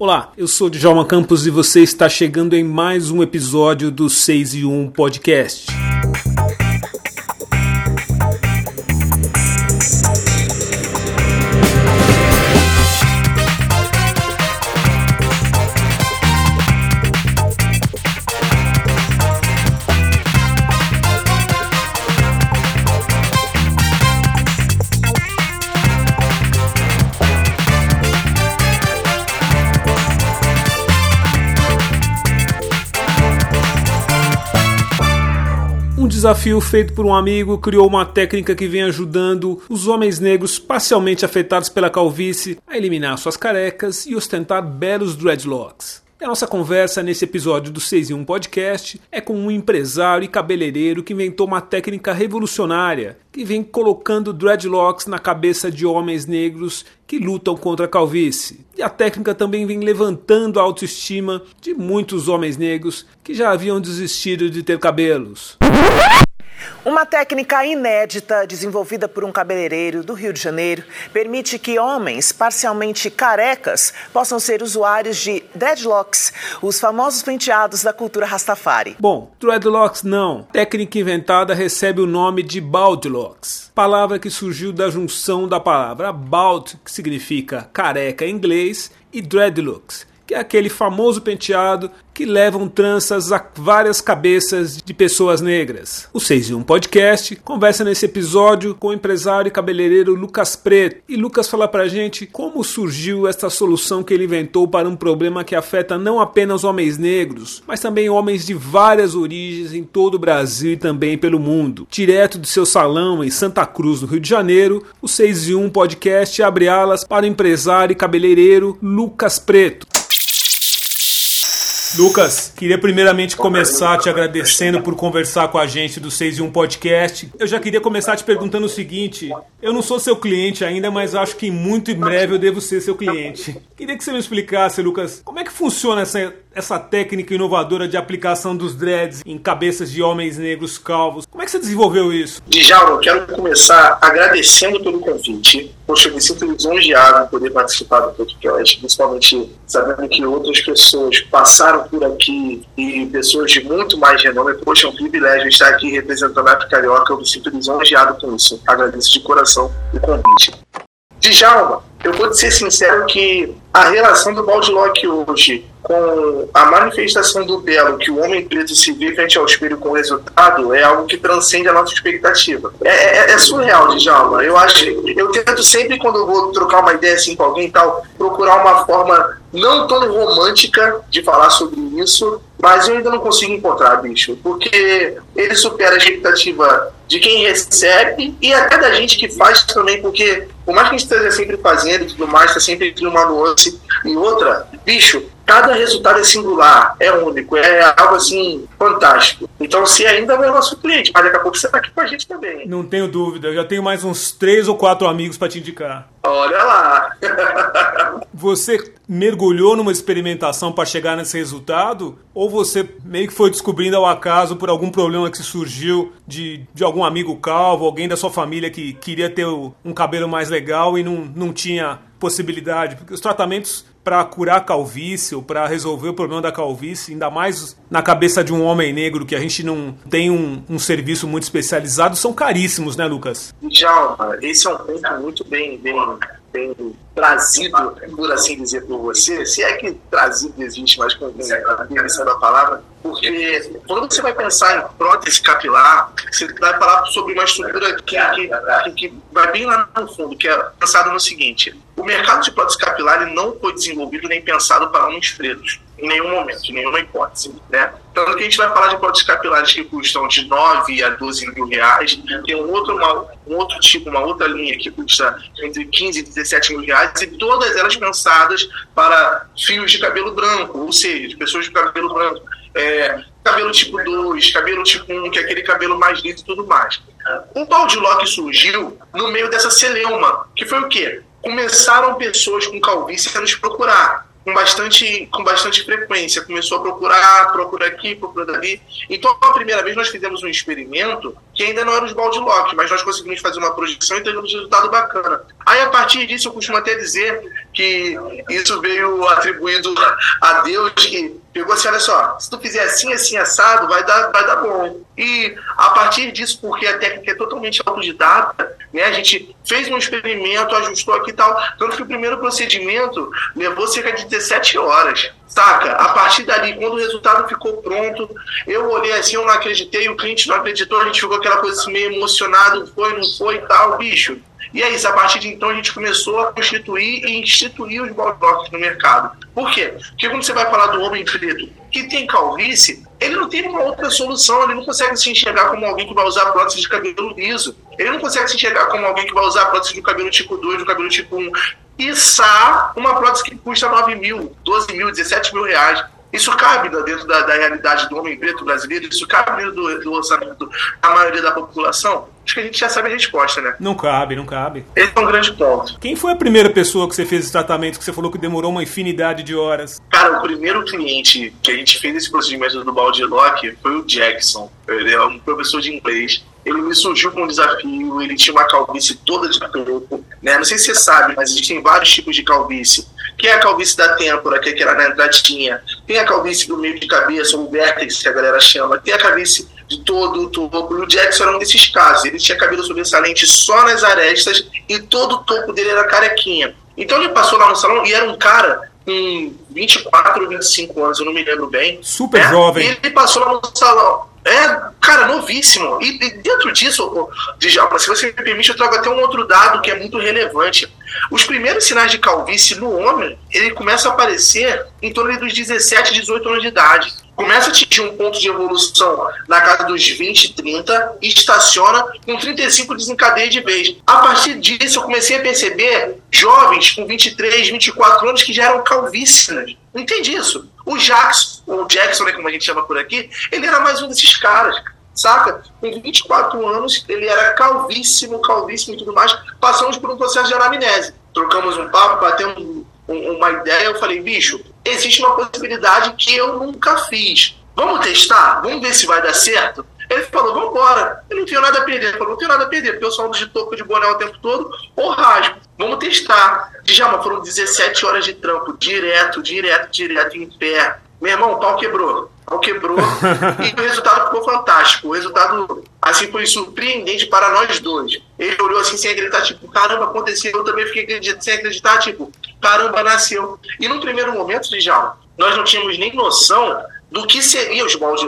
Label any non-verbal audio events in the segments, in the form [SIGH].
Olá, eu sou Djalma Campos e você está chegando em mais um episódio do 6 e 1 Podcast. Desafio feito por um amigo criou uma técnica que vem ajudando os homens negros parcialmente afetados pela calvície a eliminar suas carecas e ostentar belos dreadlocks. A nossa conversa nesse episódio do 6 em 1 Podcast é com um empresário e cabeleireiro que inventou uma técnica revolucionária que vem colocando dreadlocks na cabeça de homens negros que lutam contra a calvície. E a técnica também vem levantando a autoestima de muitos homens negros que já haviam desistido de ter cabelos. Uma técnica inédita desenvolvida por um cabeleireiro do Rio de Janeiro permite que homens parcialmente carecas possam ser usuários de dreadlocks, os famosos penteados da cultura Rastafari. Bom, dreadlocks não. Técnica inventada recebe o nome de baldlocks, palavra que surgiu da junção da palavra bald, que significa careca em inglês, e dreadlocks, que é aquele famoso penteado que levam tranças a várias cabeças de pessoas negras. O 6 em 1 Podcast conversa nesse episódio com o empresário e cabeleireiro Lucas Preto. E Lucas fala pra gente como surgiu esta solução que ele inventou para um problema que afeta não apenas homens negros, mas também homens de várias origens em todo o Brasil e também pelo mundo. Direto do seu salão em Santa Cruz, no Rio de Janeiro, o 6 em 1 Podcast abre alas para o empresário e cabeleireiro Lucas Preto. Lucas, queria primeiramente começar te agradecendo por conversar com a gente do 6 e 1 Podcast. Eu já queria começar te perguntando o seguinte: eu não sou seu cliente ainda, mas acho que muito em breve eu devo ser seu cliente. Queria que você me explicasse, Lucas, como é que funciona essa, essa técnica inovadora de aplicação dos dreads em cabeças de homens negros calvos. Como é que você desenvolveu isso? Djalma, eu quero começar agradecendo pelo convite. Poxa, eu me sinto lisonjeado em poder participar do podcast, principalmente sabendo que outras pessoas passaram por aqui e pessoas de muito mais renome. Poxa, é um privilégio estar aqui representando a Carioca. Eu me sinto lisonjeado com isso. Agradeço de coração o convite. Djalma, eu vou ser sincero que a relação do Baldilock hoje com a manifestação do belo que o homem preto se vê frente ao espelho com resultado é algo que transcende a nossa expectativa. É, é, é surreal, Djalma. Eu acho, eu tento sempre quando eu vou trocar uma ideia assim com alguém e tal, procurar uma forma não tão romântica de falar sobre isso, mas eu ainda não consigo encontrar, bicho, porque ele supera a expectativa de quem recebe e até da gente que faz também, porque por mais que a gente esteja sempre fazendo e tudo mais, está sempre entre uma nuance e outra, bicho, cada resultado é singular, é único, é algo assim fantástico. Então, se ainda não é nosso cliente, mas daqui a pouco você está aqui com a gente também. Não tenho dúvida, eu já tenho mais uns três ou quatro amigos para te indicar. Olha lá! [LAUGHS] [LAUGHS] você mergulhou numa experimentação para chegar nesse resultado? Ou você meio que foi descobrindo ao acaso por algum problema que surgiu de, de algum amigo calvo, alguém da sua família que queria ter um cabelo mais legal e não, não tinha possibilidade? Porque os tratamentos para curar a calvície ou para resolver o problema da calvície, ainda mais na cabeça de um homem negro que a gente não tem um, um serviço muito especializado, são caríssimos, né, Lucas? Já, esse é um ponto muito bem, bem, bem trazido, por assim dizer, por você, se é que trazido existe, mas com a definição da palavra, porque quando você vai pensar em prótese capilar, você vai falar sobre uma estrutura que, que, que vai bem lá no fundo, que é pensado no seguinte: o mercado de prótese capilar ele não foi desenvolvido nem pensado para homens pretos em nenhum momento, nenhuma hipótese. Né? Tanto que a gente vai falar de próteses capilares que custam de 9 a 12 mil reais, tem um outro, uma, um outro tipo, uma outra linha que custa entre 15 e 17 mil reais, e todas elas pensadas para fios de cabelo branco, ou seja, de pessoas de cabelo branco. É, cabelo tipo 2, cabelo tipo 1, que é aquele cabelo mais liso e tudo mais. O balde lock surgiu no meio dessa celeuma, que foi o quê? Começaram pessoas com calvície a nos procurar com bastante, com bastante frequência. Começou a procurar, procura aqui, procura ali. Então, a primeira vez nós fizemos um experimento que ainda não eram os balde lock, mas nós conseguimos fazer uma projeção e teve um resultado bacana. Aí, a partir disso, eu costumo até dizer que isso veio atribuído a Deus, que pegou assim, olha só, se tu fizer assim, assim, assado, vai dar, vai dar bom. E a partir disso, porque a técnica é totalmente autodidata, né, a gente fez um experimento, ajustou aqui e tal, tanto que o primeiro procedimento levou cerca de 17 horas. Saca? A partir dali, quando o resultado ficou pronto, eu olhei assim, eu não acreditei, o cliente não acreditou, a gente ficou aquela coisa assim, meio emocionado, foi, não foi e tal, bicho. E é isso, a partir de então a gente começou a constituir e instituir os ballblocks no mercado. Por quê? Porque quando você vai falar do homem preto que tem calvície, ele não tem uma outra solução, ele não consegue se enxergar como alguém que vai usar prótese de cabelo liso. Ele não consegue se enxergar como alguém que vai usar prótese de cabelo tipo 2, do cabelo tipo 1. Quiçá uma prótese que custa 9 mil, 12 mil, 17 mil reais. Isso cabe dentro da, da, realidade do homem preto brasileiro? Isso cabe dentro do, do orçamento da maioria da população? Acho que a gente já sabe a resposta, né? Não cabe, não cabe. Esse é um grande ponto. Quem foi a primeira pessoa que você fez esse tratamento que você falou que demorou uma infinidade de horas? Cara, o primeiro cliente que a gente fez esse procedimento do balde lock foi o Jackson. Ele é um professor de inglês ele me surgiu com um desafio, ele tinha uma calvície toda de preto, né? Não sei se você sabe, mas existem vários tipos de calvície. Tem a calvície da têmpora, que é aquela na entradinha. Tem a calvície do meio de cabeça, o vértex, que a galera chama. Tem a calvície de todo o topo. E o Jackson era um desses casos. Ele tinha cabelo sobressalente só nas arestas e todo o topo dele era carequinha. Então ele passou lá no salão e era um cara com 24 ou 25 anos, eu não me lembro bem. Super né? jovem. E ele passou lá no salão. É, cara, novíssimo. E, e dentro disso, Djalma, se você me permite, eu trago até um outro dado que é muito relevante. Os primeiros sinais de calvície no homem, ele começa a aparecer em torno dos 17, 18 anos de idade. Começa a atingir um ponto de evolução na casa dos 20, 30 e estaciona com 35 desencadeia de vez. A partir disso, eu comecei a perceber jovens com 23, 24 anos que já eram calvícinas. Não entendi isso. O Jackson, o Jackson, né, como a gente chama por aqui, ele era mais um desses caras, saca? Com 24 anos, ele era calvíssimo, calvíssimo e tudo mais. Passamos por um processo de anamnese. Trocamos um papo, batemos um, uma ideia. Eu falei, bicho, existe uma possibilidade que eu nunca fiz. Vamos testar? Vamos ver se vai dar certo? Ele falou, vamos embora. Eu não tenho nada a perder. Ele falou, não tenho nada a perder, porque eu só ando de toco de boné o tempo todo, ou rasgo. Vamos testar. Djalma, foram 17 horas de trampo, direto, direto, direto, em pé. Meu irmão, o pau quebrou. O pau quebrou e o resultado ficou fantástico. O resultado, assim, foi surpreendente para nós dois. Ele olhou assim sem acreditar, tipo, caramba, aconteceu. Eu também fiquei sem acreditar, tipo, caramba, nasceu. E no primeiro momento, Djalma, nós não tínhamos nem noção do que seriam os balde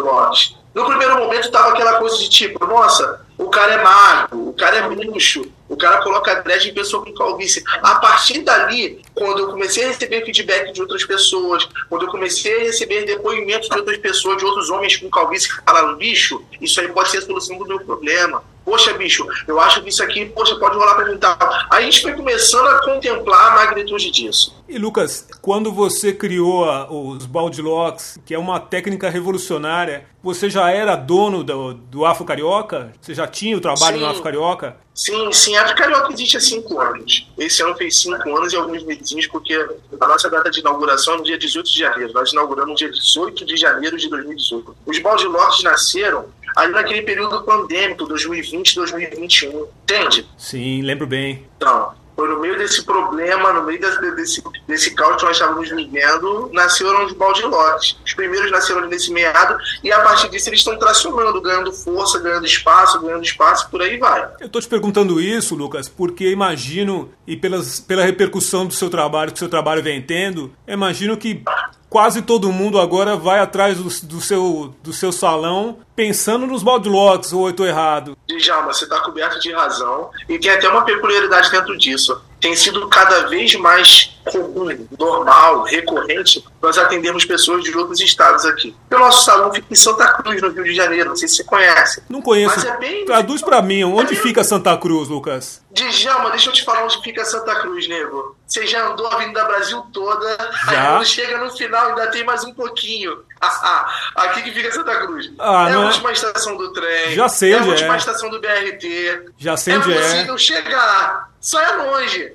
no primeiro momento tava aquela coisa de tipo, nossa, o cara é magro, o cara é murcho, cara coloca dread em pessoa com calvície. A partir dali, quando eu comecei a receber feedback de outras pessoas, quando eu comecei a receber depoimentos de outras pessoas, de outros homens com calvície que falaram, bicho, isso aí pode ser a solução do meu problema. Poxa, bicho, eu acho que isso aqui, poxa, pode rolar pra mim. Aí a gente foi começando a contemplar a magnitude disso. E Lucas, quando você criou os Baldilocks, que é uma técnica revolucionária, você já era dono do, do Afro Carioca? Você já tinha o trabalho sim, no Afro Carioca? Sim, sim. Afro Carioca existe há cinco anos. Esse ano fez cinco anos e alguns meses, porque a nossa data de inauguração é no dia 18 de janeiro. Nós inauguramos no dia 18 de janeiro de 2018. Os Baldilocks nasceram ali naquele período pandêmico, 2020, 2021. Entende? Sim, lembro bem. Então, foi no meio desse problema, no meio desse, desse, desse caos que nós estávamos vivendo, nasceram os baldilotes. Os primeiros nasceram nesse meado e a partir disso eles estão tracionando, ganhando força, ganhando espaço, ganhando espaço, por aí vai. Eu estou te perguntando isso, Lucas, porque imagino, e pelas, pela repercussão do seu trabalho, que o seu trabalho vem tendo, imagino que quase todo mundo agora vai atrás do, do, seu, do seu salão pensando nos baldlocks, ou eu estou errado? Djalma, você está coberto de razão. E tem até uma peculiaridade dentro disso. Tem sido cada vez mais comum, normal, recorrente, nós atendemos pessoas de outros estados aqui. O nosso salão fica em Santa Cruz, no Rio de Janeiro. Não sei se você conhece. Não conheço. É bem... Traduz para mim, onde é fica Santa Cruz, Lucas? Djalma, deixa eu te falar onde fica Santa Cruz, nego. Você já andou a Avenida Brasil toda, já? aí quando chega no final ainda tem mais um pouquinho. [LAUGHS] Aqui que fica Santa Cruz. Ah, é a é? última estação do trem. Já sei é onde é. a última é. estação do BRT. Já sei é é. É possível chegar. Só é longe.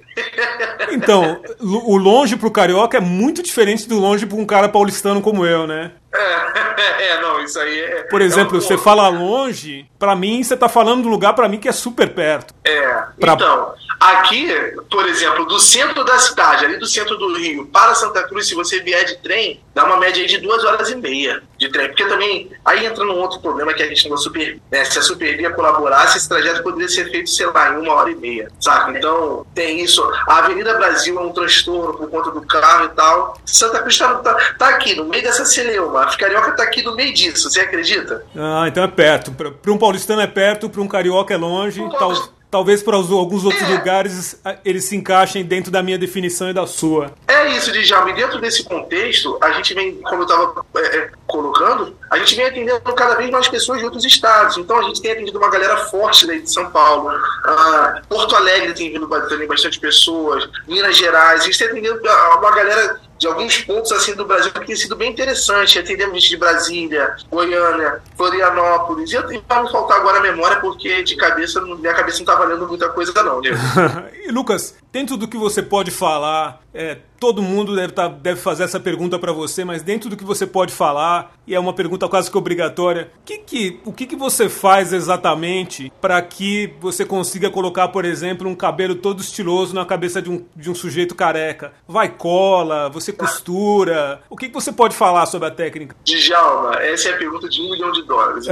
Então, o longe pro carioca é muito diferente do longe para um cara paulistano como eu, né? É, [LAUGHS] é, não, isso aí é. Por exemplo, é um você fala longe, para mim você tá falando de um lugar para mim que é super perto. É. Pra... Então, aqui, por exemplo, do centro da cidade, ali do centro do Rio, para Santa Cruz, se você vier de trem, dá uma média de duas horas e meia de trem. Porque também, aí entra num outro problema que a gente não super. Né, se a Supervia colaborasse, esse trajeto poderia ser feito, sei lá, em uma hora e meia, sabe? Então, tem isso. A Avenida Brasil é um transtorno por conta do carro e tal. Santa Cruz tá, tá, tá aqui, no meio dessa celeuma. A Carioca tá aqui no meio disso, você acredita? Ah, então é perto. Para um paulistano é perto, para um carioca é longe. Um tal, talvez para alguns outros é. lugares eles se encaixem dentro da minha definição e da sua. É isso, Djalma. E dentro desse contexto, a gente vem, como eu estava é, é, colocando, a gente vem atendendo cada vez mais pessoas de outros estados. Então a gente tem atendido uma galera forte daí de São Paulo. Ah, Porto Alegre tem vindo também bastante pessoas. Minas Gerais. A gente tem atendido uma galera de alguns pontos assim do Brasil que tem sido bem interessante. Atendemos gente de Brasília, Goiânia, Florianópolis. E vai me faltar agora a memória, porque de cabeça, minha cabeça não tá valendo muita coisa, não, Diego. [LAUGHS] e Lucas, dentro do que você pode falar, é, todo mundo deve, tá, deve fazer essa pergunta para você, mas dentro do que você pode falar, e é uma pergunta quase que obrigatória, que que, o que, que você faz exatamente para que você consiga colocar, por exemplo, um cabelo todo estiloso na cabeça de um, de um sujeito careca? Vai cola, você costura? O que, que você pode falar sobre a técnica? Djalma, essa é a pergunta de um milhão de dólares.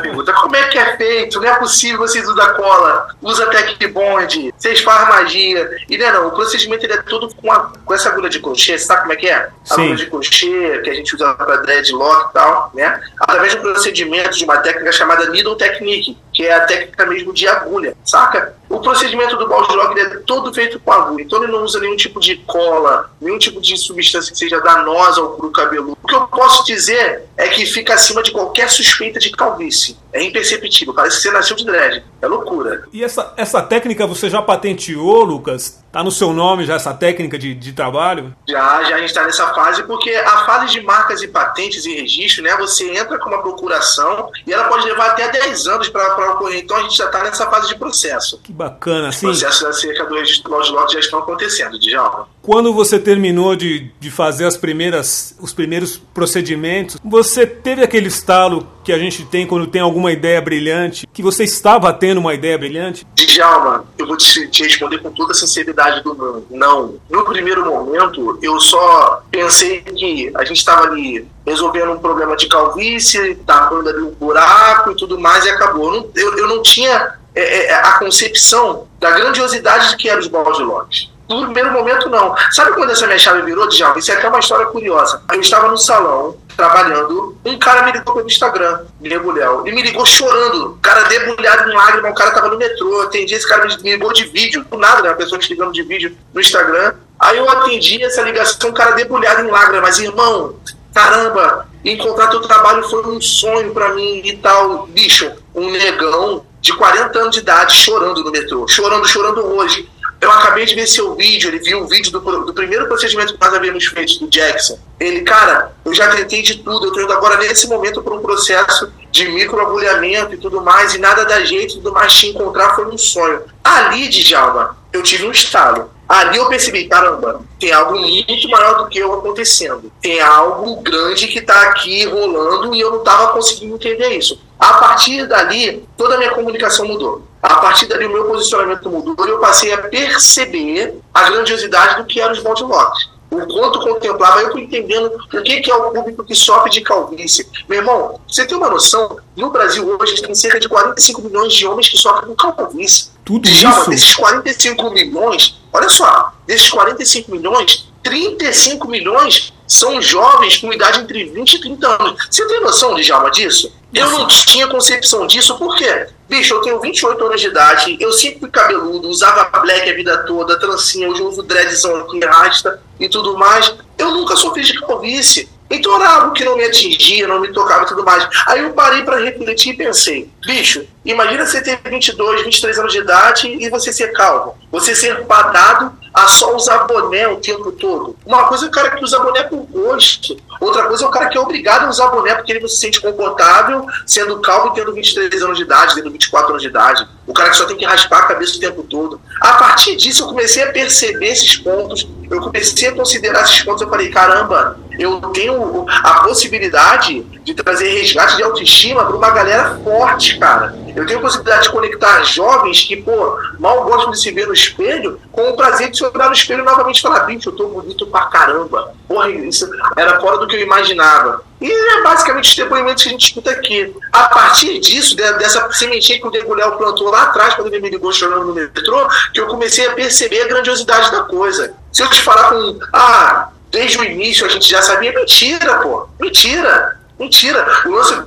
Pergunta, como é que é feito? Não é possível vocês usar cola, usa tech bond, vocês fazem magia. E não é não, o procedimento ele é todo com, a, com essa agulha de crochê, sabe como é que é? A Sim. agulha de crochê que a gente usa para dreadlock e tal, né? Através de um procedimento de uma técnica chamada needle technique, que é a técnica mesmo de agulha, saca? O procedimento do balde lock é todo feito com agulha, então ele não usa nenhum tipo de cola, nenhum tipo de substância que seja danosa ao couro cabeludo. O que eu posso dizer é que fica acima de qualquer suspeita de calvície. É imperceptível, parece que você nasceu de dread. É loucura. E essa, essa técnica você já patenteou, Lucas? Tá no seu nome já essa técnica de, de trabalho? Já, já a gente está nessa fase, porque a fase de marcas e patentes e registro, né? Você entra com uma procuração e ela pode levar até 10 anos para ocorrer. Então a gente já está nessa fase de processo. Que bacana, assim. Os processos acerca do registro do lote já estão acontecendo, Djalma. Quando você terminou de, de fazer as primeiras, os primeiros procedimentos, você teve aquele estalo que a gente tem quando tem alguma ideia brilhante, que você estava tendo uma ideia brilhante? Djalma, eu vou te, te responder com toda a sinceridade do mundo. Não. No primeiro momento, eu só pensei que a gente estava ali resolvendo um problema de calvície, tapando ali um buraco e tudo mais, e acabou. Eu não, eu, eu não tinha é, é, a concepção da grandiosidade de que eram os balde locks. No primeiro momento, não. Sabe quando essa minha chave virou, Djalma? Isso é até uma história curiosa. Eu estava no salão, trabalhando, um cara me ligou pelo Instagram, Diego Léo, e me ligou chorando, cara debulhado em lágrimas, o cara tava no metrô, atendi, esse cara me ligou de vídeo, do nada, né, uma pessoa te ligando de vídeo no Instagram, aí eu atendi essa ligação, um cara debulhado em lágrimas, mas irmão, caramba, encontrar teu trabalho foi um sonho para mim e tal, bicho, um negão de 40 anos de idade chorando no metrô, chorando, chorando hoje, eu acabei de ver seu vídeo, ele viu o vídeo do, do primeiro procedimento que nós havíamos feito, do Jackson. Ele, cara, eu já tentei de tudo, eu tô indo agora nesse momento por um processo de microagulhamento e tudo mais, e nada da jeito, tudo mais, te encontrar foi um sonho. Ali, Djalma, eu tive um estalo. Ali eu percebi, caramba, tem algo muito maior do que eu acontecendo. Tem algo grande que está aqui rolando e eu não estava conseguindo entender isso. A partir dali, toda a minha comunicação mudou. A partir dali, o meu posicionamento mudou e eu passei a perceber a grandiosidade do que eram os Locks. O quanto contemplava, eu fui entendendo o que, que é o público que sofre de calvície. Meu irmão, você tem uma noção? No Brasil hoje tem cerca de 45 milhões de homens que sofrem com calvície. Tudo Já, isso? Desses 45 milhões, olha só, desses 45 milhões, 35 milhões são jovens com idade entre 20 e 30 anos. Você tem noção, Djalma, disso? Eu não tinha concepção disso, por quê? Bicho, eu tenho 28 anos de idade, eu sempre fui cabeludo, usava black a vida toda, trancinha, hoje eu uso dreadzão que rasta e tudo mais. Eu nunca sofri de calvície. Então era algo que não me atingia, não me tocava e tudo mais. Aí eu parei para refletir e pensei, bicho, imagina você ter 22, 23 anos de idade e você ser calvo. Você ser padado a só usar boné o tempo todo. Uma coisa, cara, que usa boné por gosto. Outra coisa é o cara que é obrigado a usar boné porque ele não se sente confortável sendo calvo e tendo 23 anos de idade, tendo 24 anos de idade. O cara que só tem que raspar a cabeça o tempo todo. A partir disso, eu comecei a perceber esses pontos, eu comecei a considerar esses pontos. Eu falei, caramba, eu tenho a possibilidade de trazer resgate de autoestima para uma galera forte, cara. Eu tenho a possibilidade de conectar jovens que, pô, mal gostam de se ver no espelho, com o prazer de se olhar no espelho e novamente falar, bicho, eu tô bonito pra caramba. Porra, isso era fora do que eu imaginava. E é basicamente os depoimentos que a gente escuta aqui. A partir disso, dessa sementinha que o Degulhel plantou lá atrás, quando ele me ligou chorando no metrô, que eu comecei a perceber a grandiosidade da coisa. Se eu te falar com, ah, desde o início a gente já sabia, mentira, pô, mentira, mentira. O lance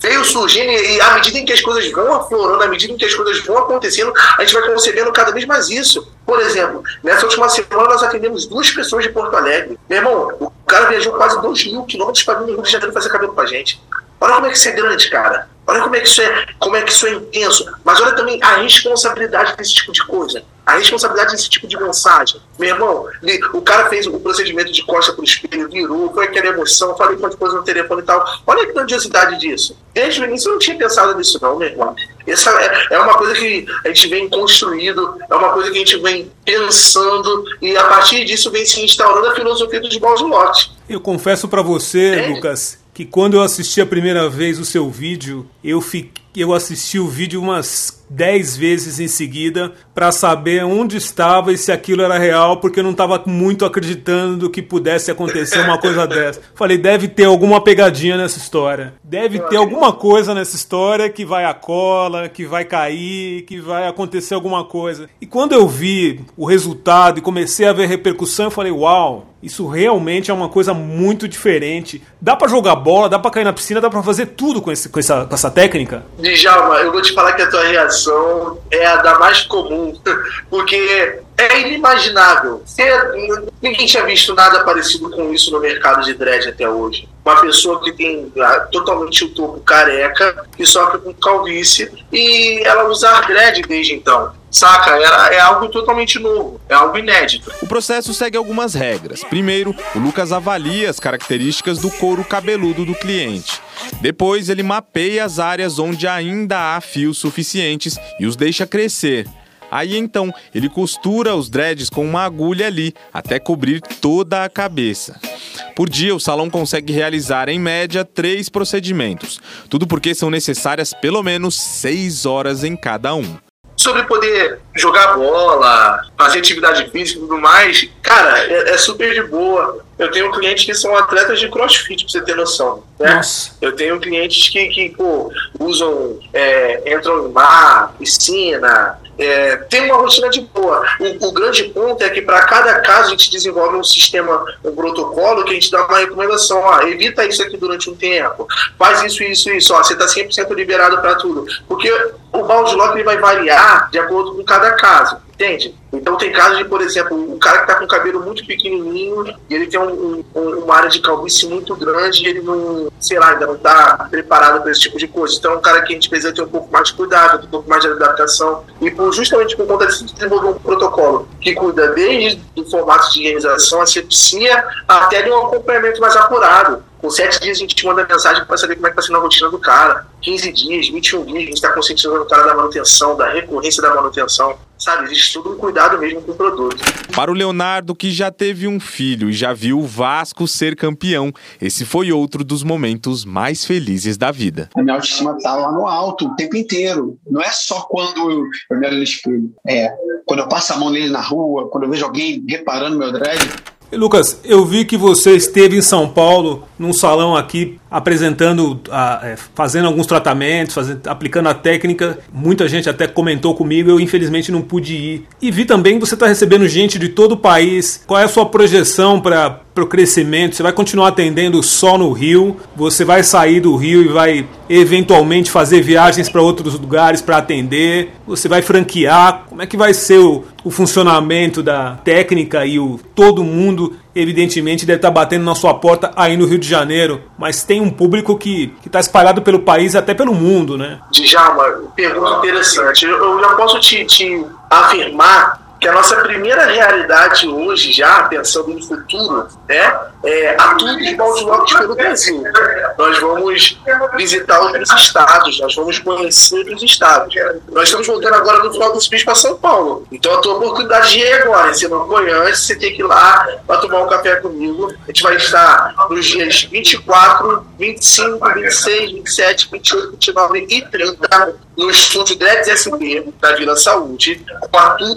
veio surgindo e à medida em que as coisas vão aflorando, à medida em que as coisas vão acontecendo, a gente vai concebendo cada vez mais isso. Por exemplo, nessa última semana nós atendemos duas pessoas de Porto Alegre. Meu irmão, o cara viajou quase 2 mil quilômetros para vir no Rio de Janeiro fazer cabelo com a gente. Olha como é que isso é grande, cara. Olha como é que isso é, como é que isso é intenso. Mas olha também a responsabilidade desse tipo de coisa. A responsabilidade desse tipo de mensagem. Meu irmão, o cara fez o procedimento de costa pro espelho, virou, foi aquela emoção, falei quantas coisas no telefone e tal. Olha a grandiosidade disso. Desde o início eu não tinha pensado nisso, não, meu irmão. Essa é, é uma coisa que a gente vem construído, é uma coisa que a gente vem pensando, e a partir disso vem se instaurando a filosofia dos bons lotes. Eu confesso para você, é. Lucas, que quando eu assisti a primeira vez o seu vídeo, eu, fiquei, eu assisti o vídeo umas dez vezes em seguida para saber onde estava e se aquilo era real, porque eu não estava muito acreditando que pudesse acontecer uma coisa [LAUGHS] dessa. Falei, deve ter alguma pegadinha nessa história. Deve ter alguma coisa nessa história que vai a cola, que vai cair, que vai acontecer alguma coisa. E quando eu vi o resultado e comecei a ver repercussão, eu falei, uau, isso realmente é uma coisa muito diferente. Dá para jogar bola, dá para cair na piscina, dá para fazer tudo com, esse, com, essa, com essa técnica? Djalma, eu vou te falar que a tua reação é a da mais comum, [LAUGHS] porque é inimaginável. Ninguém tinha visto nada parecido com isso no mercado de dread até hoje. Uma pessoa que tem ah, totalmente o topo careca, que sofre com calvície, e ela usa dread desde então. Saca? Era, é algo totalmente novo, é algo inédito. O processo segue algumas regras. Primeiro, o Lucas avalia as características do couro cabeludo do cliente. Depois, ele mapeia as áreas onde ainda há fios suficientes e os deixa crescer. Aí então, ele costura os dreads com uma agulha ali, até cobrir toda a cabeça. Por dia, o salão consegue realizar, em média, três procedimentos. Tudo porque são necessárias pelo menos seis horas em cada um sobre poder jogar bola, fazer atividade física e tudo mais, cara, é, é, super de boa. Eu tenho clientes que são atletas de crossfit, pra você ter noção. Né? Nossa. Eu tenho clientes que, que pô, usam, é, entram no mar, piscina, é, tem uma rotina de boa. O, o grande ponto é que para cada caso a gente desenvolve um sistema, um protocolo que a gente dá uma recomendação. Ó, evita isso aqui durante um tempo, faz isso, isso, isso. Ó, você está 100% liberado para tudo. Porque o balde lock ele vai variar de acordo com cada caso. Entende? Então tem casos de, por exemplo, um cara que tá com o cabelo muito pequenininho e ele tem um, um, uma área de calvície muito grande e ele não, sei lá, ainda não tá preparado para esse tipo de coisa. Então é um cara que a gente precisa ter um pouco mais de cuidado, um pouco mais de adaptação. E por, justamente por conta disso, desenvolver um protocolo que cuida desde o formato de higienização, asepsia, até de um acompanhamento mais apurado. Com sete dias a gente manda mensagem para saber como é que está sendo a rotina do cara. 15 dias, 21 dias, a gente está conscientizando o cara da manutenção, da recorrência da manutenção. Sabe, existe todo um cuidado mesmo com o produto. Para o Leonardo, que já teve um filho e já viu o Vasco ser campeão, esse foi outro dos momentos mais felizes da vida. A minha autoestima tá lá no alto o tempo inteiro. Não é só quando eu, eu me olho no espelho. É, quando eu passo a mão nele na rua, quando eu vejo alguém reparando meu dread. Lucas, eu vi que você esteve em São Paulo, num salão aqui, apresentando, é, fazendo alguns tratamentos, fazendo, aplicando a técnica. Muita gente até comentou comigo, eu infelizmente não pude ir. E vi também que você está recebendo gente de todo o país. Qual é a sua projeção para o crescimento? Você vai continuar atendendo só no Rio? Você vai sair do Rio e vai eventualmente fazer viagens para outros lugares para atender? Você vai franquear? Como é que vai ser o, o funcionamento da técnica e o todo mundo evidentemente deve estar batendo na sua porta aí no Rio de Janeiro, mas tem um público que está espalhado pelo país até pelo mundo, né? Djalma, pergunta interessante. Eu já posso te, te afirmar que a nossa primeira realidade hoje, já pensando no futuro, né, é a tour de Baldilock pelo Brasil. Nós vamos visitar outros estados, nós vamos conhecer outros estados. Nós estamos voltando agora no final dos mês para São Paulo. Então a tua oportunidade de ir agora. Se não conhece, você tem que ir lá para tomar um café comigo. A gente vai estar nos dias 24, 25, 26, 27, 28, 29 e 30 no estúdio Dreads SP da Vila Saúde, com a Tour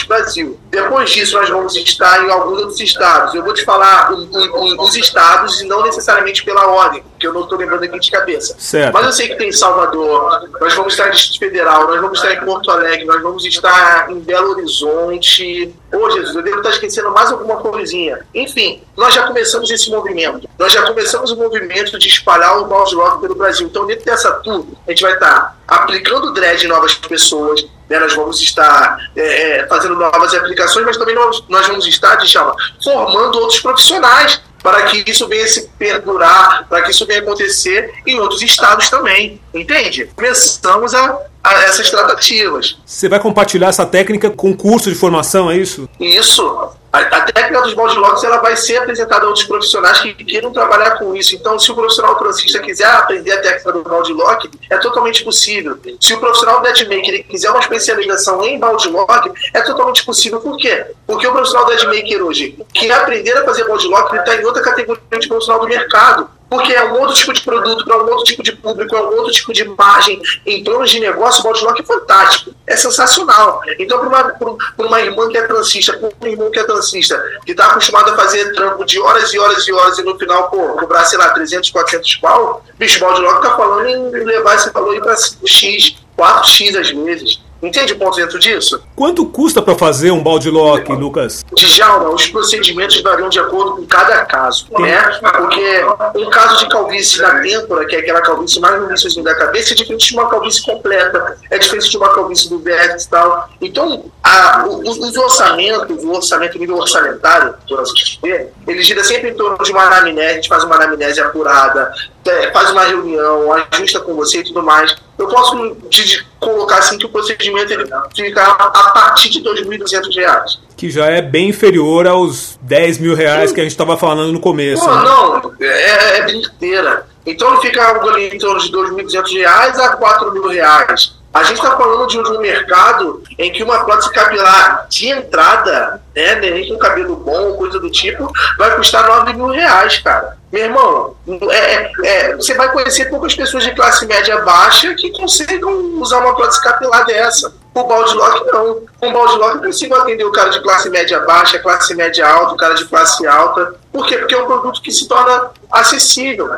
Baldrocks Brasil. Depois disso, nós vamos estar em alguns outros estados. Eu vou te falar os estados e não necessariamente pela ordem, porque eu não estou lembrando aqui de cabeça. Certo. Mas eu sei que tem Salvador, nós vamos estar em Distrito Federal, nós vamos estar em Porto Alegre, nós vamos estar em Belo Horizonte. Ô, oh, Jesus, eu devo estar esquecendo mais alguma coisinha. Enfim, nós já começamos esse movimento. Nós já começamos o movimento de espalhar o mouse rock pelo Brasil. Então, dentro dessa tour, a gente vai estar aplicando dread em novas pessoas, né? nós vamos estar é, é fazendo novas aplicações, mas também nós, nós vamos estar, chama, formando outros profissionais para que isso venha se perdurar, para que isso venha acontecer em outros estados também, entende? Começamos a, a essas tratativas. Você vai compartilhar essa técnica com curso de formação, é isso? Isso. A, a técnica dos balde locks ela vai ser apresentada a outros profissionais que queiram trabalhar com isso. Então, se o profissional transista quiser aprender a técnica do balde lock, é totalmente possíbil. Se o profissional deadmaker quiser uma especialização em balde lock, é totalmente possível. Por quê? Porque o profissional deadmaker hoje quer aprender a fazer balde lock, ele está em outra categoria de profissional do mercado porque é um outro tipo de produto, para um outro tipo de público, é um outro tipo de imagem. Em planos de negócio, o Baldlock é fantástico, é sensacional. Então, para uma, uma irmã que é transista, para um irmão que é transista, que está acostumado a fazer trampo de horas e horas e horas e no final, pô, cobrar, sei lá, 300, 400 pau, bicho, o Baldlock está falando em levar esse valor para X, 4X às vezes. Entende o ponto dentro disso? Quanto custa para fazer um balde lock, Lucas? Djalma, os procedimentos variam de acordo com cada caso, né? Porque um caso de calvície na têmpora, que é aquela calvície mais no início da cabeça, é diferente de uma calvície completa, é diferente de uma calvície do vértice e tal. Então, a, os, os, orçamentos, o orçamento, nível orçamentário, por assim dizer, ele gira sempre em torno de uma anamnese, a gente faz uma anamnese apurada, é, faz uma reunião, ajusta com você e tudo mais. Eu posso te colocar assim que o procedimento ele fica a partir de R$ 2.200. Que já é bem inferior aos 10 mil reais Sim. que a gente estava falando no começo. Pô, né? Não, é, é brincadeira. Então ele fica algo ali em torno de R$ 2.200 a R$ mil reais. A gente está falando de um mercado em que uma prótese capilar de entrada, né, nem com cabelo bom, coisa do tipo, vai custar 9 mil reais, cara. Meu irmão, é, é, é, você vai conhecer poucas pessoas de classe média baixa que consigam usar uma prótese capilar dessa. O balde lock não. Com o balde lock eu consigo atender o cara de classe média baixa, classe média alta, o cara de classe alta. Por quê? Porque é um produto que se torna acessível.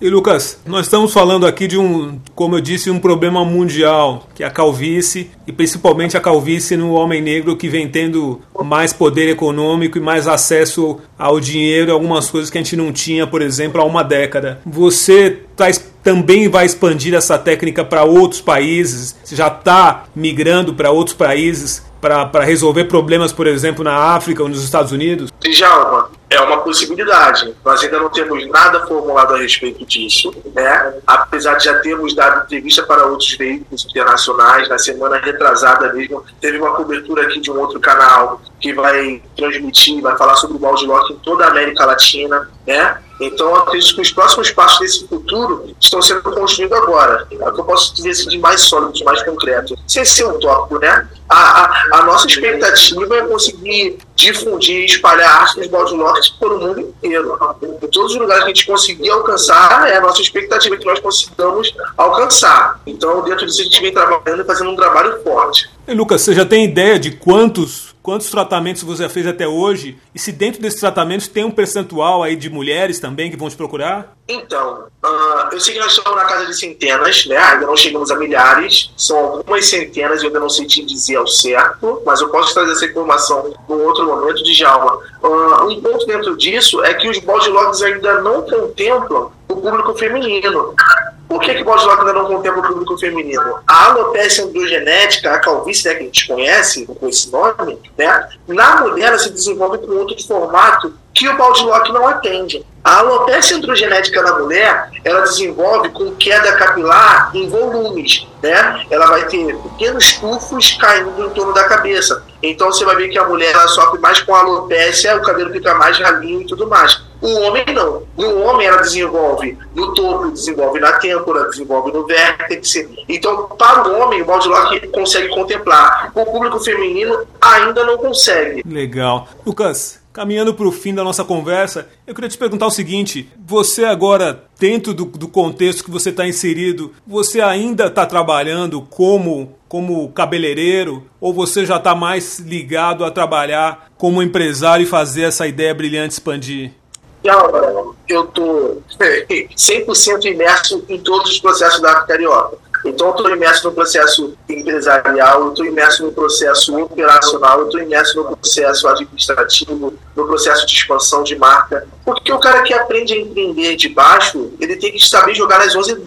E Lucas, nós estamos falando aqui de um, como eu disse, um problema mundial, que é a calvície, e principalmente a calvície no homem negro que vem tendo mais poder econômico e mais acesso ao dinheiro, algumas coisas que a gente não tinha, por exemplo, há uma década. Você também vai expandir essa técnica para outros países? Já está migrando para outros países para resolver problemas, por exemplo, na África ou nos Estados Unidos? É uma possibilidade. Nós ainda não temos nada formulado a respeito disso, né? apesar de já termos dado entrevista para outros veículos internacionais. Na semana retrasada mesmo, teve uma cobertura aqui de um outro canal que vai transmitir, vai falar sobre o balde lock em toda a América Latina. Né? Então, acredito que os próximos passos desse futuro estão sendo construídos agora. É o que eu posso dizer assim, de mais sólido, de mais concreto. Sem ser utópico, né? A, a, a, nossa expectativa é conseguir difundir e espalhar a arte dos balde por o mundo inteiro. Em todos os lugares que a gente conseguir alcançar, é a nossa expectativa que nós consigamos alcançar. Então, dentro disso, a gente vem trabalhando e fazendo um trabalho forte. E Lucas, você já tem ideia de quantos quantos tratamentos você fez até hoje e se dentro desses tratamentos tem um percentual aí de mulheres também que vão te procurar? Então, uh, eu sei que nós estamos na casa de centenas, né? Ainda não chegamos a milhares, são algumas centenas, eu ainda não sei te dizer ao certo, mas eu posso trazer essa informação num outro momento de Jalma. Uh, um ponto dentro disso é que os body logs ainda não contemplam o público feminino. Por que, que o Boslock ainda não contempla o público feminino? A alopecia androgenética, a calvície né, que a gente conhece com esse nome, né, na mulher ela se desenvolve com outro formato que o Baldlock não atende. A alopecia androgenética na mulher, ela desenvolve com queda capilar em volumes, né? Ela vai ter pequenos tufos caindo em torno da cabeça. Então você vai ver que a mulher ela sofre mais com alopécia, o cabelo fica mais ralinho e tudo mais. O homem não. No homem ela desenvolve no topo, desenvolve na têmpora, desenvolve no vértex. Então, para o homem, o body lock consegue contemplar. O público feminino ainda não consegue. Legal. Lucas, Caminhando para o fim da nossa conversa, eu queria te perguntar o seguinte: você agora, dentro do, do contexto que você está inserido, você ainda está trabalhando como como cabeleireiro ou você já está mais ligado a trabalhar como empresário e fazer essa ideia brilhante expandir? Eu estou 100% imerso em todos os processos da Carioca. Então, eu estou imerso no processo empresarial, eu estou imerso no processo operacional, eu estou imerso no processo administrativo, no processo de expansão de marca. Porque o cara que aprende a empreender de baixo, ele tem que saber jogar nas 11,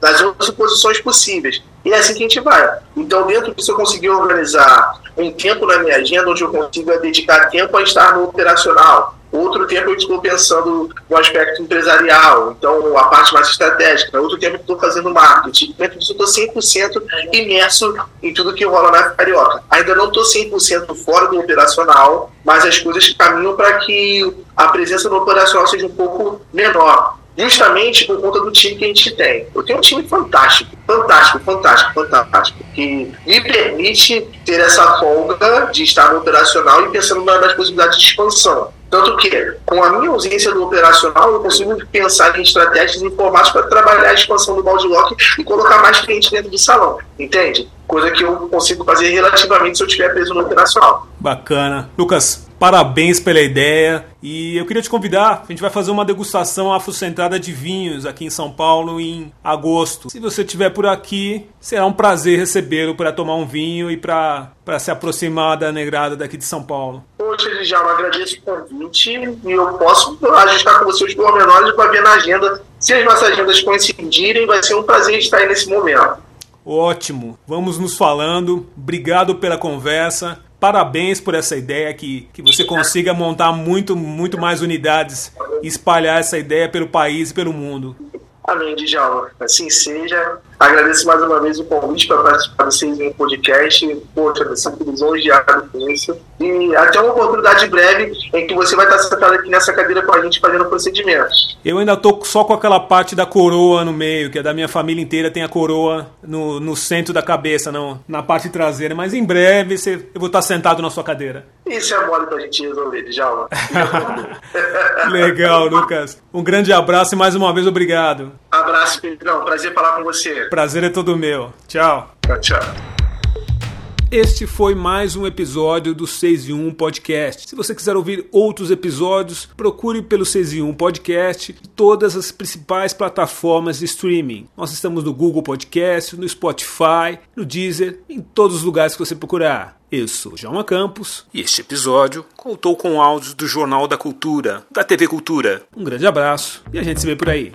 nas 11 posições possíveis. E é assim que a gente vai. Então, dentro disso, eu consegui organizar um tempo na minha agenda onde eu consiga dedicar tempo a estar no operacional Outro tempo eu estou pensando no aspecto empresarial, então a parte mais estratégica. Outro tempo eu estou fazendo marketing. Dentro disso eu estou 100% imerso em tudo que rola na Carioca. Ainda não estou 100% fora do operacional, mas as coisas caminham para que a presença no operacional seja um pouco menor justamente por conta do time que a gente tem. Eu tenho um time fantástico, fantástico, fantástico, fantástico, que me permite ter essa folga de estar no operacional e pensando nas possibilidades de expansão. Tanto que, com a minha ausência do operacional, eu consigo pensar em estratégias formatos para trabalhar a expansão do balde lock e colocar mais clientes dentro do salão, entende? Coisa que eu consigo fazer relativamente se eu estiver preso no operacional. Bacana. Lucas, parabéns pela ideia. E eu queria te convidar, a gente vai fazer uma degustação afrocentrada de vinhos aqui em São Paulo em agosto. Se você estiver por aqui, será um prazer recebê-lo para tomar um vinho e para se aproximar da negrada daqui de São Paulo. Poxa, já agradeço o convite e eu posso ajustar com você os pormenores para ver na agenda. Se as nossas agendas coincidirem, vai ser um prazer estar aí nesse momento. Ótimo, vamos nos falando. Obrigado pela conversa parabéns por essa ideia, que, que você consiga montar muito, muito mais unidades e espalhar essa ideia pelo país e pelo mundo. Amém, Djalma. Assim seja. Agradeço mais uma vez o convite para participar do Seis em Podcast. Poxa, eu sinto lisonjeado com isso. E até uma oportunidade breve em que você vai estar sentado aqui nessa cadeira com a gente fazendo procedimentos. Eu ainda tô só com aquela parte da coroa no meio, que é da minha família inteira, tem a coroa no, no centro da cabeça, não, na parte traseira. Mas em breve você, eu vou estar sentado na sua cadeira. Isso é mole pra gente resolver, Djalma. [LAUGHS] Legal, Lucas. Um grande abraço e mais uma vez obrigado. Abraço, Pedrão. Prazer falar com você. Prazer é todo meu. Tchau. Tchau, tchau. Este foi mais um episódio do 6 em 1 Podcast. Se você quiser ouvir outros episódios, procure pelo 6 em 1 Podcast em todas as principais plataformas de streaming. Nós estamos no Google Podcast, no Spotify, no Deezer, em todos os lugares que você procurar. Eu sou João Campos e este episódio contou com áudios do Jornal da Cultura, da TV Cultura. Um grande abraço e a gente se vê por aí.